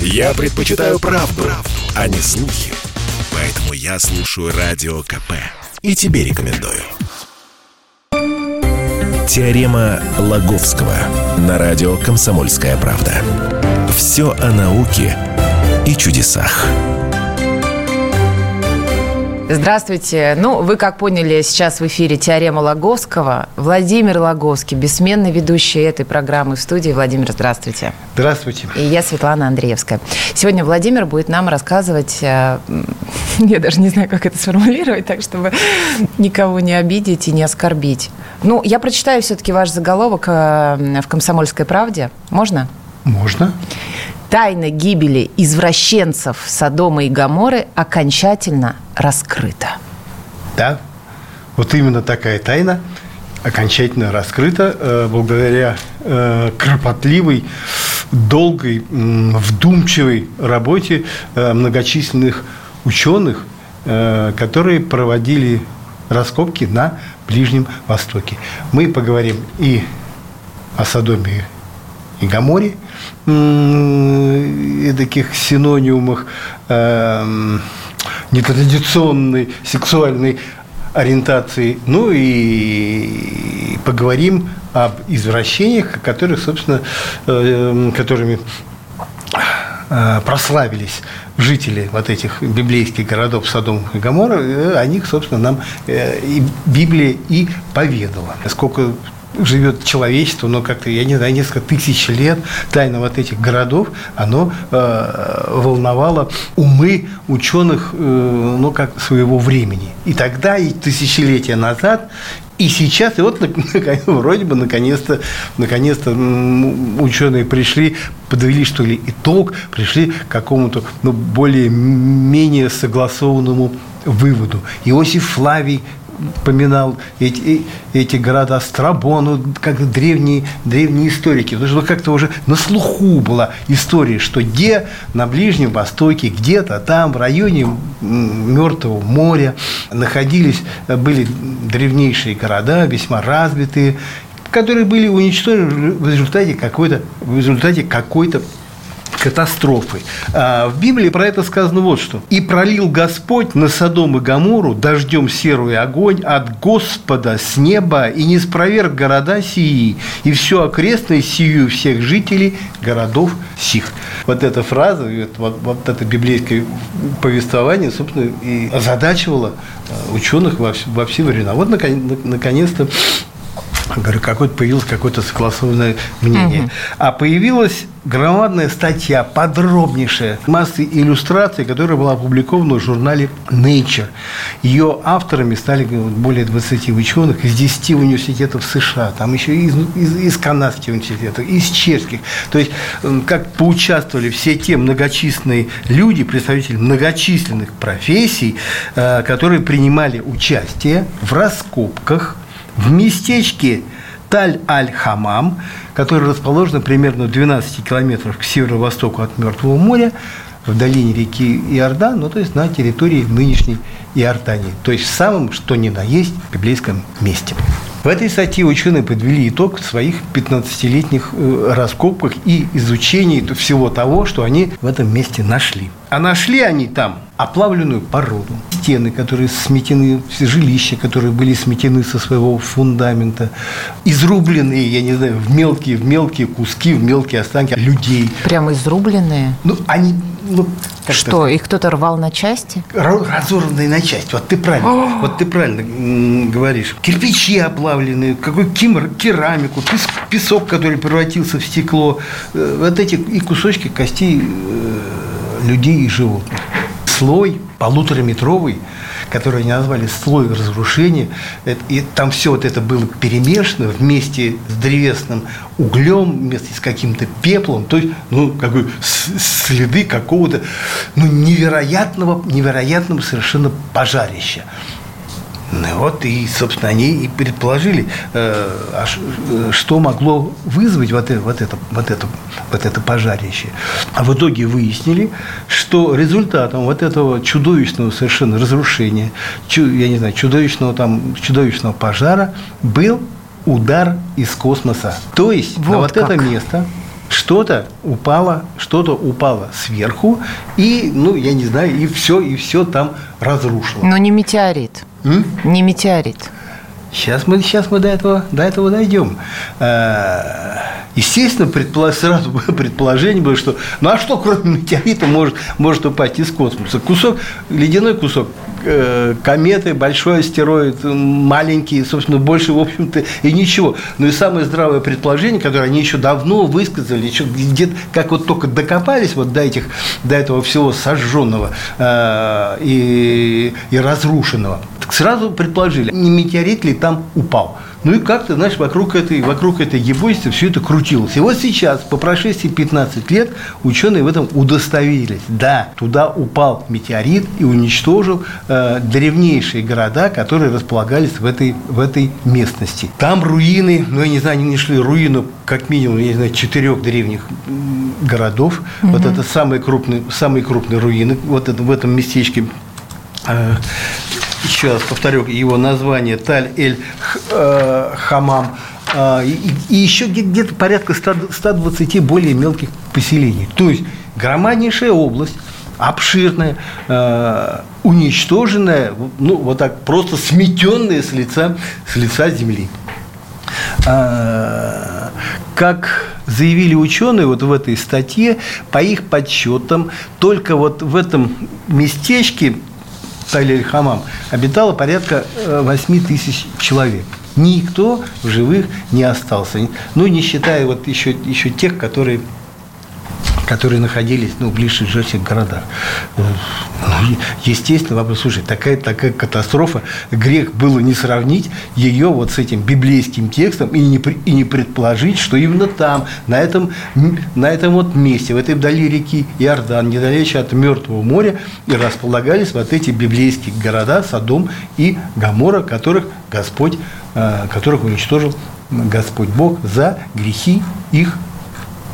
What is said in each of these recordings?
Я предпочитаю правду, правду, а не слухи. Поэтому я слушаю Радио КП. И тебе рекомендую. Теорема Лаговского на радио «Комсомольская правда». Все о науке и чудесах. Здравствуйте. Ну, вы, как поняли, сейчас в эфире «Теорема Логовского». Владимир Логовский, бессменный ведущий этой программы в студии. Владимир, здравствуйте. Здравствуйте. И я Светлана Андреевская. Сегодня Владимир будет нам рассказывать... э, Я даже не знаю, как это сформулировать, так, чтобы никого не обидеть и не оскорбить. Ну, я прочитаю все-таки ваш заголовок э, в «Комсомольской правде». Можно? Можно? Тайна гибели извращенцев Содома и Гаморы окончательно раскрыта. Да. Вот именно такая тайна окончательно раскрыта э, благодаря э, кропотливой, долгой, м, вдумчивой работе э, многочисленных ученых, э, которые проводили раскопки на Ближнем Востоке. Мы поговорим и о Содоме и Гаморе, м, и таких синонимах эм, нетрадиционной сексуальной ориентации, ну и поговорим об извращениях, которых, собственно, э, которыми э, прославились жители вот этих библейских городов Содом и Гоморра, э, о них, собственно, нам э, и Библия и поведала. Сколько живет человечество, но как-то, я не знаю, несколько тысяч лет тайна вот этих городов, оно э, волновало умы ученых, э, ну, как своего времени. И тогда, и тысячелетия назад, и сейчас, и вот вроде бы наконец-то, наконец-то ученые пришли, подвели что ли итог, пришли к какому-то ну, более-менее согласованному выводу. Иосиф Флавий поминал эти, эти города Страбон, ну, как древние, древние историки. Потому что как-то уже на слуху была история, что где на Ближнем Востоке, где-то там, в районе Мертвого моря находились, э, были древнейшие города, весьма развитые, которые были уничтожены в результате какой-то, в результате какой-то катастрофы. А в Библии про это сказано вот что. «И пролил Господь на Содом и Гамору дождем серый огонь от Господа с неба, и не спроверг города сии, и все окрестное сию всех жителей городов сих». Вот эта фраза, вот, вот это библейское повествование, собственно, и озадачивало э, ученых во, во все времена. Вот, наконец- наконец-то, Говорю, какое-то появилось какое-то согласованное мнение. А появилась громадная статья, подробнейшая, массы иллюстраций, которая была опубликована в журнале Nature. Ее авторами стали более 20 ученых из 10 университетов США, там еще из, из, из канадских университетов, из чешских. То есть, как поучаствовали все те многочисленные люди, представители многочисленных профессий, э, которые принимали участие в раскопках в местечке Таль-Аль-Хамам, которое расположено примерно в 12 километрах к северо-востоку от Мертвого моря, в долине реки Иордан, ну, то есть на территории нынешней Иордании, то есть в самом, что ни на есть, библейском месте. В этой статье ученые подвели итог своих 15-летних э, раскопках и изучений всего того, что они в этом месте нашли. А нашли они там оплавленную породу, стены, которые сметены, все жилища, которые были сметены со своего фундамента, изрубленные, я не знаю, в мелкие, в мелкие куски, в мелкие останки людей. Прямо изрубленные. Ну, они, ну, Что, их кто-то рвал на части? Ра- разорванные на части. Вот ты правильно, вот ты правильно говоришь. Кирпичи оплавленные, какой кимр, керамику, пес- песок, который превратился в стекло. Э, Вот эти и кусочки костей э, людей и животных. Слой полутораметровый, который они назвали слой разрушения, Это- и там все вот это было перемешано вместе с древесным углем, вместе с каким-то пеплом, то есть, ну, как бы следы какого-то, ну, невероятного, невероятного совершенно пожарища. Ну вот, и, собственно, они и предположили, э, а э, что могло вызвать вот это, вот, это, вот, это, вот это пожарище. А в итоге выяснили, что результатом вот этого чудовищного совершенно разрушения, чу- я не знаю, чудовищного, там, чудовищного пожара был удар из космоса. То есть на Вот вот это как. место что-то упало, что-то упало сверху, и, ну, я не знаю, и все, и все там разрушило. Но не метеорит. М? Не метеорит. Сейчас мы, сейчас мы до этого, до этого дойдем. Э, Естественно, предполож, сразу было предположение было, что ну а что, кроме метеорита, может, может упасть из космоса? Кусок, ледяной кусок э, кометы, большой астероид, маленький, собственно, больше, в общем-то, и ничего. Но и самое здравое предположение, которое они еще давно высказали, еще где-то, как вот только докопались вот до, этих, до этого всего сожженного э, и, и разрушенного, так сразу предположили, не метеорит ли там упал. Ну и как-то, знаешь, вокруг этой, вокруг этой ебойства все это крутилось. И вот сейчас, по прошествии 15 лет, ученые в этом удостоверились. Да, туда упал метеорит и уничтожил э, древнейшие города, которые располагались в этой, в этой местности. Там руины, ну я не знаю, они нашли руину как минимум, я не знаю, четырех древних городов. Угу. Вот это самые крупные, самые крупные руины. Вот это, в этом местечке э, еще раз повторю его название, Таль-эль-Хамам, э, и, и еще где-то порядка 120 более мелких поселений. То есть громаднейшая область, обширная, э, уничтоженная, ну, вот так просто сметенная с лица, с лица земли. Э, как заявили ученые вот в этой статье, по их подсчетам, только вот в этом местечке Таль-эль-Хамам, обитало порядка 8 э, тысяч человек. Никто в живых не остался. Ну, не считая вот еще, еще тех, которые которые находились ну, в ближайших городах. Ну, естественно, вопрос, слушай, такая, такая катастрофа, грех было не сравнить ее вот с этим библейским текстом и не, и не предположить, что именно там, на этом, на этом вот месте, в этой вдали реки Иордан, недалече от Мертвого моря, и располагались вот эти библейские города, Содом и Гамора, которых Господь, э, которых уничтожил Господь Бог за грехи их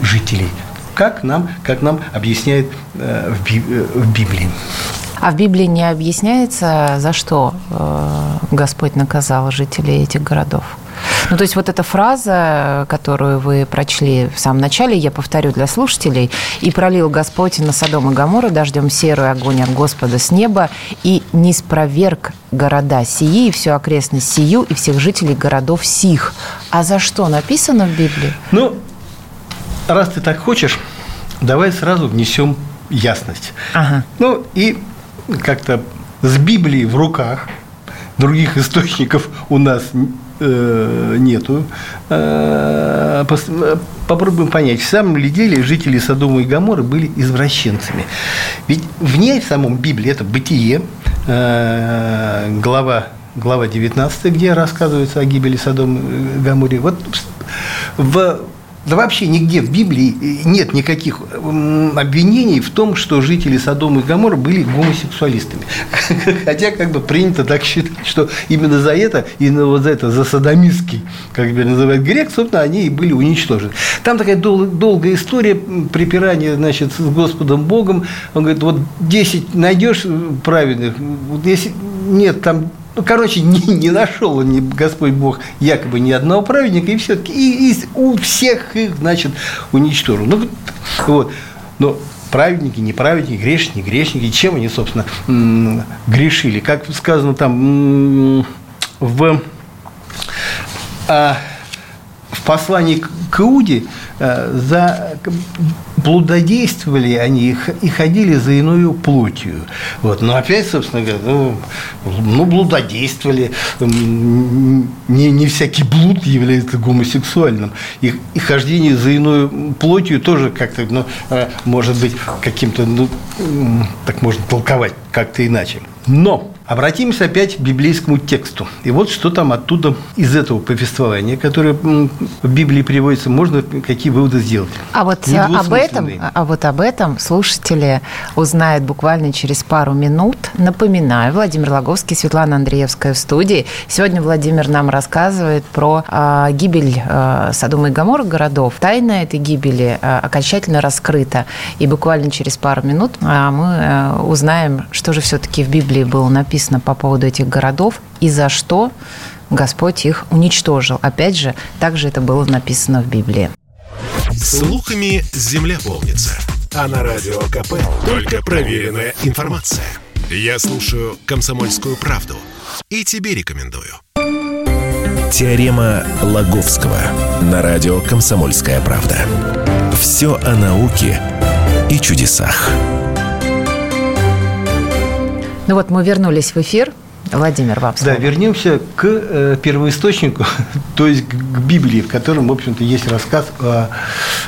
жителей как нам, как нам объясняет э, э, в Библии. А в Библии не объясняется, за что э, Господь наказал жителей этих городов? Ну, то есть вот эта фраза, которую вы прочли в самом начале, я повторю для слушателей, «И пролил Господь на Содом и Гамору дождем серую огонь от Господа с неба, и не спроверг города сии, и всю окрестность сию, и всех жителей городов сих». А за что написано в Библии? Ну, раз ты так хочешь, давай сразу внесем ясность. Ага. Ну и как-то с Библией в руках, других источников у нас э, нету. Э, попробуем понять, в самом ли деле жители Содома и Гаморы были извращенцами. Ведь в ней, в самом Библии, это бытие, э, глава глава 19, где рассказывается о гибели Содома и Гаморе. Вот в да вообще нигде в Библии нет никаких обвинений в том, что жители Содома и Гамора были гомосексуалистами. Хотя как бы принято так считать, что именно за это, именно вот за это, за садомистский, как бы называют грех, собственно, они и были уничтожены. Там такая дол- долгая история припирания, значит, с Господом Богом. Он говорит, вот 10 найдешь праведных, вот если нет, там ну, короче, не, не нашел ни Господь Бог якобы ни одного праведника, и все-таки и, и у всех их, значит, уничтожил. Ну, вот. Но праведники, неправедники, грешники, грешники, чем они, собственно, грешили? Как сказано там в, а, в послании к Иуде, Э, за блудодействовали они и ходили за иную плотью. Вот. Но опять, собственно говоря, ну, ну блудодействовали. Не, не всякий блуд является гомосексуальным. И, и хождение за иную плотью тоже как-то, ну, э, может быть, каким-то, ну, так можно толковать как-то иначе. Но Обратимся опять к библейскому тексту. И вот что там оттуда из этого повествования, которое в Библии приводится, можно какие выводы сделать. А вот об этом, а вот об этом слушатели узнают буквально через пару минут. Напоминаю, Владимир Логовский, Светлана Андреевская в студии. Сегодня Владимир нам рассказывает про э, гибель э, Содома и Гоморра городов. Тайна этой гибели э, окончательно раскрыта. И буквально через пару минут э, мы э, узнаем, что же все-таки в Библии было написано написано по поводу этих городов и за что Господь их уничтожил. Опять же, также это было написано в Библии. Слухами земля полнится. А на радио КП только проверенная информация. Я слушаю «Комсомольскую правду» и тебе рекомендую. Теорема Лаговского на радио «Комсомольская правда». Все о науке и чудесах. Ну вот мы вернулись в эфир. Владимир, вам Да, вернемся к э, первоисточнику, то есть к Библии, в котором, в общем-то, есть рассказ о,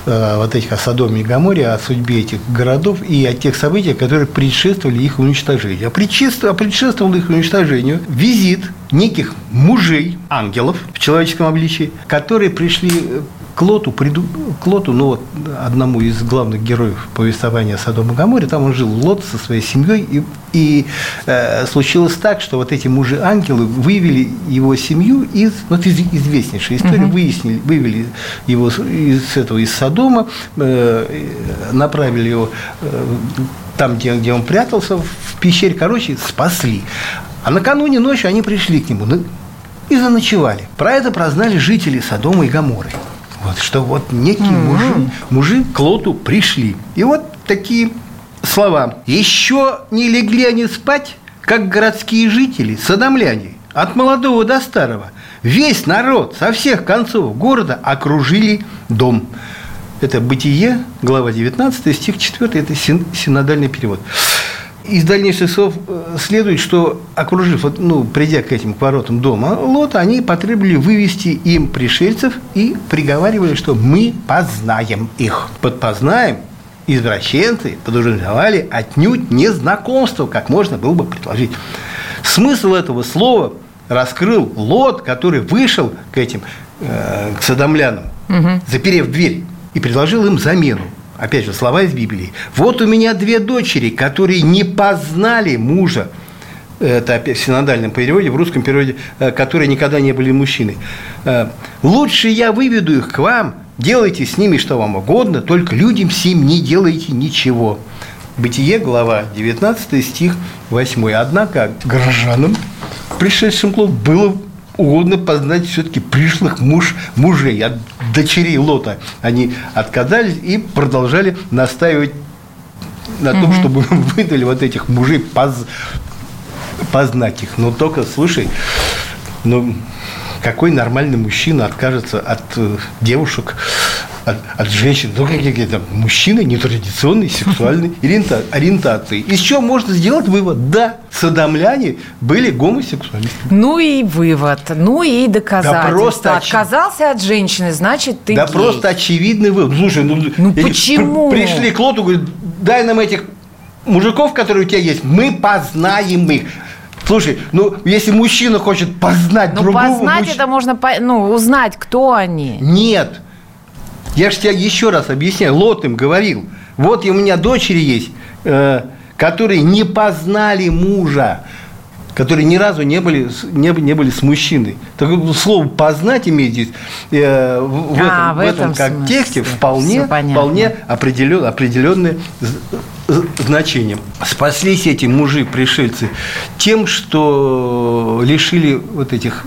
о вот этих о Содоме и Гаморе, о судьбе этих городов и о тех событиях, которые предшествовали их уничтожению. А предшествовал, а предшествовал их уничтожению визит неких мужей, ангелов в человеческом обличии, которые пришли к Лоту, приду, к Лоту, ну вот одному из главных героев повествования Содома и Гаморе, там он жил Лот со своей семьей, и, и э, случилось так, что вот эти мужи-ангелы вывели его семью из, вот из известнейшей истории, угу. выяснили, вывели его из этого, из Содома, э, направили его э, там, где, где он прятался, в пещере, короче, спасли. А накануне ночью они пришли к нему и заночевали. Про это прознали жители Содома и Гаморы. Что вот некие mm-hmm. мужи, мужи к Лоту пришли. И вот такие слова. Еще не легли они спать, как городские жители, садомляне, от молодого до старого. Весь народ со всех концов города окружили дом. Это «Бытие», глава 19, стих 4, это синодальный перевод. Из дальнейших слов э, следует, что, окружив, ну, придя к этим к воротам дома Лота, они потребовали вывести им пришельцев и приговаривали, что мы познаем их. Под познаем извращенцы подразумевали отнюдь не знакомство, как можно было бы предложить. Смысл этого слова раскрыл Лот, который вышел к этим, э, к садомлянам, угу. заперев дверь, и предложил им замену опять же, слова из Библии. Вот у меня две дочери, которые не познали мужа. Это опять в синодальном переводе, в русском переводе, э, которые никогда не были мужчиной. Э, Лучше я выведу их к вам, делайте с ними что вам угодно, только людям сим не делайте ничего. Бытие, глава 19, стих 8. Однако горожанам, пришедшим к было угодно познать все-таки пришлых муж, мужей, от дочерей Лота. Они отказались и продолжали настаивать на том, угу. чтобы выдали вот этих мужей, поз, познать их. Но только, слушай, ну, какой нормальный мужчина откажется от э, девушек, от, от женщин, ну какие-то мужчины нетрадиционной сексуальной ориентации. Из чего можно сделать вывод? Да, садомляне были гомосексуалистами. Ну и вывод, ну и доказательство. Да просто Отказался от женщины, значит, ты Да гей. просто очевидный вывод. Слушай, ну, ну почему? Пришли к Лоту, говорят, дай нам этих мужиков, которые у тебя есть, мы познаем их. Слушай, ну если мужчина хочет познать ну, другого познать мужч... это можно, ну, узнать, кто они. Нет, я же тебе еще раз объясняю, Лот им говорил, вот у меня дочери есть, э, которые не познали мужа, которые ни разу не были, не, не были с мужчиной. Так слово «познать» имеет здесь э, в, а, этом, в этом, этом контексте вполне, вполне определен, определенное значение. Спаслись эти мужи-пришельцы тем, что лишили вот этих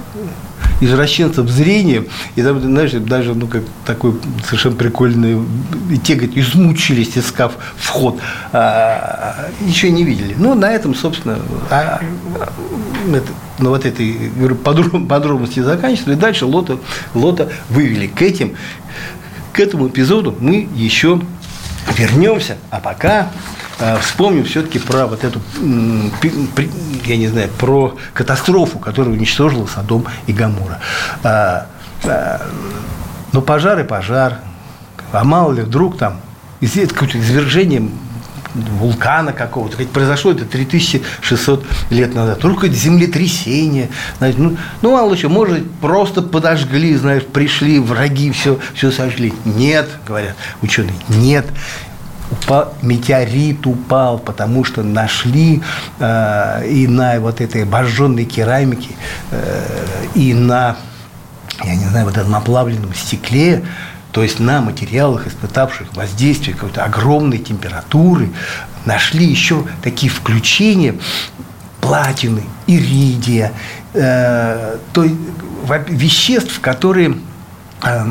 извращенцев зрения, и там, знаешь, даже, ну, как такой совершенно прикольный, и те, говорят, измучились, искав вход, а, ничего не видели. Ну, на этом, собственно, а, это, на вот этой говорю, подробности заканчивается, и дальше Лота, Лота вывели к этим, к этому эпизоду мы еще вернемся, а пока Э, вспомним все-таки про вот эту, я не знаю, про катастрофу, которая уничтожила Содом и Гамора. А, а, Но ну, пожар и пожар, а мало ли вдруг там какое-то извержение вулкана какого-то. Произошло это 3600 лет назад. Это землетрясение. Знаете, ну, ну, мало что, может, просто подожгли, знаешь, пришли враги, все, все сожгли. Нет, говорят ученые, нет упал, метеорит упал, потому что нашли э, и на вот этой обожженной керамике, э, и на, я не знаю, вот этом оплавленном стекле, то есть на материалах, испытавших воздействие какой-то огромной температуры, нашли еще такие включения платины, иридия, э, то веществ, которые э,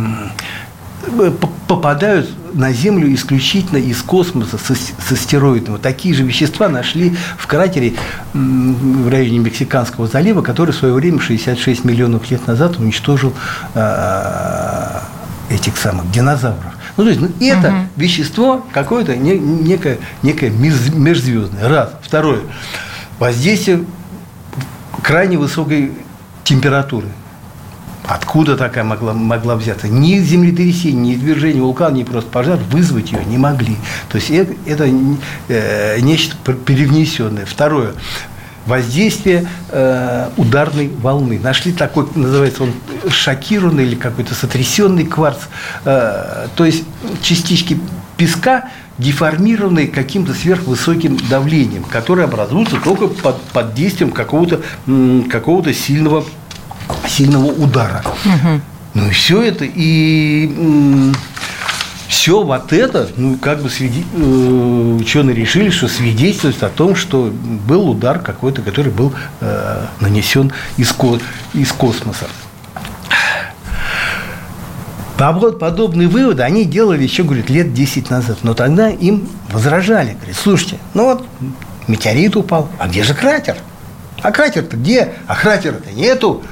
попадают на Землю исключительно из космоса с, с. Такие же вещества нашли в кратере в районе Мексиканского залива, который в свое время, 66 миллионов лет назад, уничтожил э, этих самых динозавров. Ну, то есть, ну, это угу. вещество какое-то не, некое, некое межзвездное. Раз. Второе. Воздействие крайне высокой температуры. Откуда такая могла, могла взяться? Ни землетрясение, ни извержение вулкана, ни просто пожар вызвать ее не могли. То есть это, это э, нечто перевнесенное. Второе воздействие э, ударной волны. Нашли такой, называется он шокированный или какой-то сотрясенный кварц. Э, то есть частички песка, деформированные каким-то сверхвысоким давлением, которое образуется только под, под действием какого-то какого сильного сильного удара. Угу. Ну и все это, и все вот это, ну, как бы свиди... Э, ученые решили, что свидетельствует о том, что был удар какой-то, который был э, нанесен из, ко... из космоса. Подобные выводы они делали еще, говорит, лет 10 назад. Но тогда им возражали. Говорит, слушайте, ну вот метеорит упал, а где же кратер? А кратер-то где? А кратера-то нету.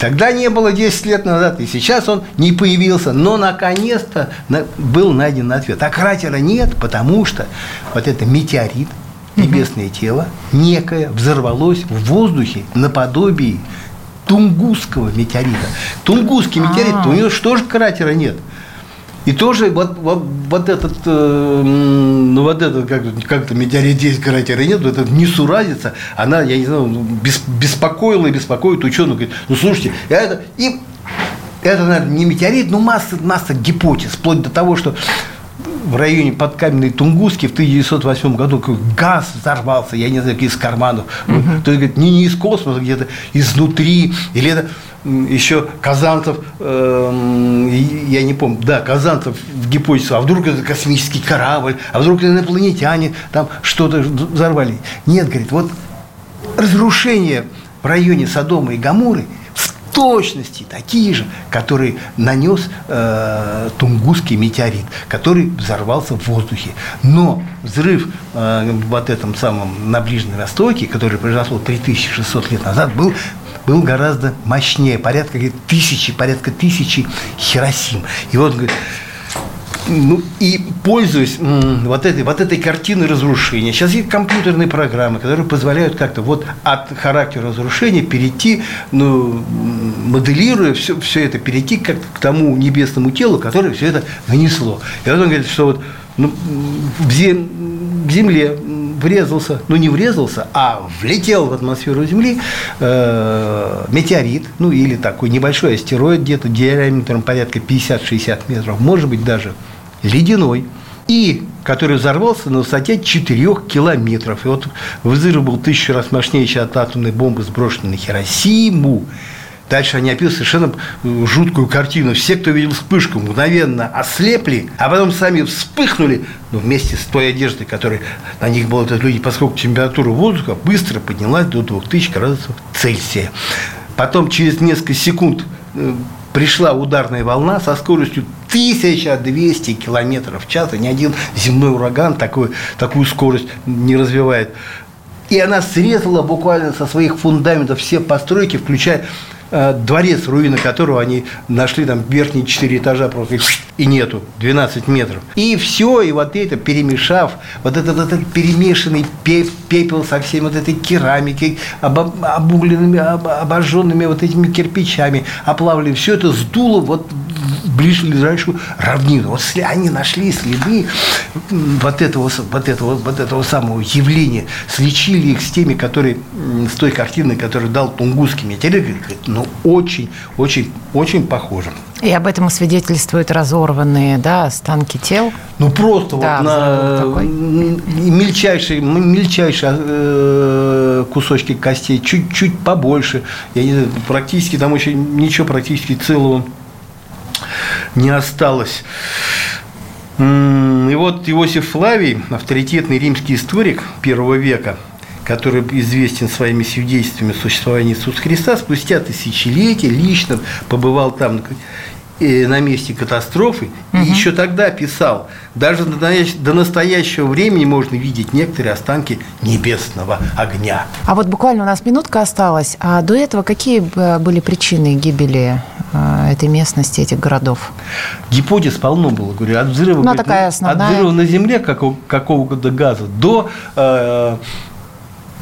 Тогда не было 10 лет назад, и сейчас он не появился. Но наконец-то был найден ответ. А кратера нет, потому что вот это метеорит, небесное угу. тело, некое взорвалось в воздухе наподобие Тунгусского метеорита. Тунгусский метеорит, А-а-а. у него что же кратера нет? И тоже вот, вот, вот этот, э, ну вот этот, как, как-то метеорит есть, кратера нет, вот эта несуразица, она, я не знаю, ну, бес, беспокоила и беспокоит ученых. Говорит, ну слушайте, это, и это, наверное, не метеорит, но масса, масса гипотез, вплоть до того, что в районе подкаменной Тунгуски в 1908 году газ взорвался, я не знаю, из карманов. Угу. То есть, говорит, не, не из космоса, где-то изнутри. Или это еще Казанцев, э, я не помню, да, Казанцев в гипотезу, а вдруг это космический корабль, а вдруг инопланетяне там что-то взорвали. Нет, говорит, вот разрушение в районе Содома и Гамуры – точности такие же, которые нанес э, Тунгусский метеорит, который взорвался в воздухе. Но взрыв э, вот этом самом на Ближнем Востоке, который произошел 3600 лет назад, был был гораздо мощнее, порядка тысячи, порядка тысячи Хиросим. И вот, говорит, ну, и пользуясь вот этой, вот этой картиной разрушения, сейчас есть компьютерные программы, которые позволяют как-то вот от характера разрушения перейти, ну, моделируя все, все это, перейти как к тому небесному телу, которое все это нанесло. И вот он говорит, что вот ну, в, зем, в Земле врезался, ну не врезался, а влетел в атмосферу Земли э, метеорит, ну или такой небольшой астероид, где-то диаметром порядка 50-60 метров, может быть даже ледяной, и который взорвался на высоте 4 километров. И вот взрыв был тысячу раз мощнее, чем от атомной бомбы, сброшенной на Хиросиму. Дальше они описывают совершенно э, жуткую картину. Все, кто видел вспышку, мгновенно ослепли, а потом сами вспыхнули, ну, вместе с той одеждой, которая на них была, это люди, поскольку температура воздуха быстро поднялась до 2000 градусов Цельсия. Потом через несколько секунд э, пришла ударная волна со скоростью 1200 километров в час. И ни один земной ураган такой, такую скорость не развивает. И она срезала буквально со своих фундаментов все постройки, включая Э, дворец, руины которого они нашли там верхние четыре этажа просто и нету, 12 метров. И все, и вот это перемешав, вот этот, этот перемешанный пепел со всеми вот этой керамикой, об, обугленными, об, обожженными вот этими кирпичами, оплавленными, все это сдуло вот ближайшую равнину. Вот они нашли следы вот этого, вот этого, вот этого самого явления, слечили их с теми, которые, с той картиной, которую дал Тунгусский метеорит, говорит, ну, ну, очень, очень, очень похоже. И об этом свидетельствуют разорванные да, останки тел. Ну, просто да, вот на такой. мельчайшие, мельчайшие э, кусочки костей, чуть-чуть побольше. Я не знаю, практически там еще ничего практически целого не осталось. И вот Иосиф Флавий, авторитетный римский историк первого века – который известен своими свидетельствами существования Иисуса Христа, спустя тысячелетия лично побывал там на месте катастрофы. Угу. И еще тогда писал, даже до настоящего времени можно видеть некоторые останки небесного огня. А вот буквально у нас минутка осталась. А до этого какие были причины гибели э, этой местности, этих городов? Гипотез полно было, говорю, от взрыва, ну, говорит, такая основная... от взрыва на Земле какого-то газа до э,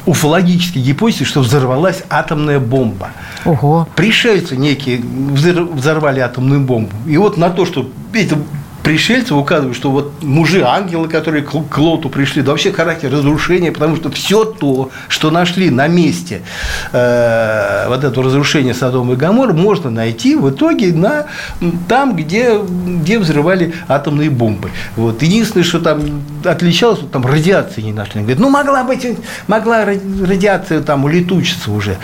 уфологической гипотезы, что взорвалась атомная бомба. Ого. Пришельцы некие взорвали атомную бомбу. И вот на то, что это пришельцев указывают, что вот мужи, ангелы, которые к Лоту пришли, да вообще характер разрушения, потому что все то, что нашли на месте э, вот это разрушение Содома и Гамор, можно найти в итоге на, там, где, где взрывали атомные бомбы. Вот. Единственное, что там отличалось, там радиации не нашли. Говорят, ну могла быть, могла радиация там улетучиться уже.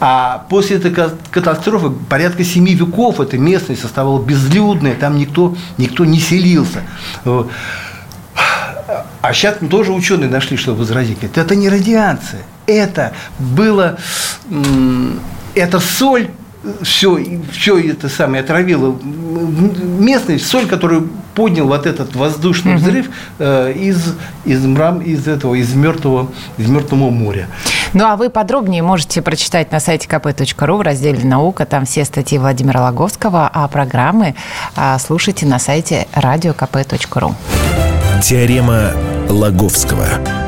А после этой катастрофы порядка семи веков эта местность оставалась безлюдная, там никто, никто не селился. А сейчас тоже ученые нашли, что возразить. Говорят, это не радиация, это было, это соль, все, все это самое отравило местность, соль, которую поднял вот этот воздушный взрыв э, из, из, мрам, из этого, из мертвого, из мертвого моря. Ну, а вы подробнее можете прочитать на сайте kp.ru в разделе «Наука». Там все статьи Владимира Логовского, а программы а, слушайте на сайте radiokp.ru. Теорема Лаговского.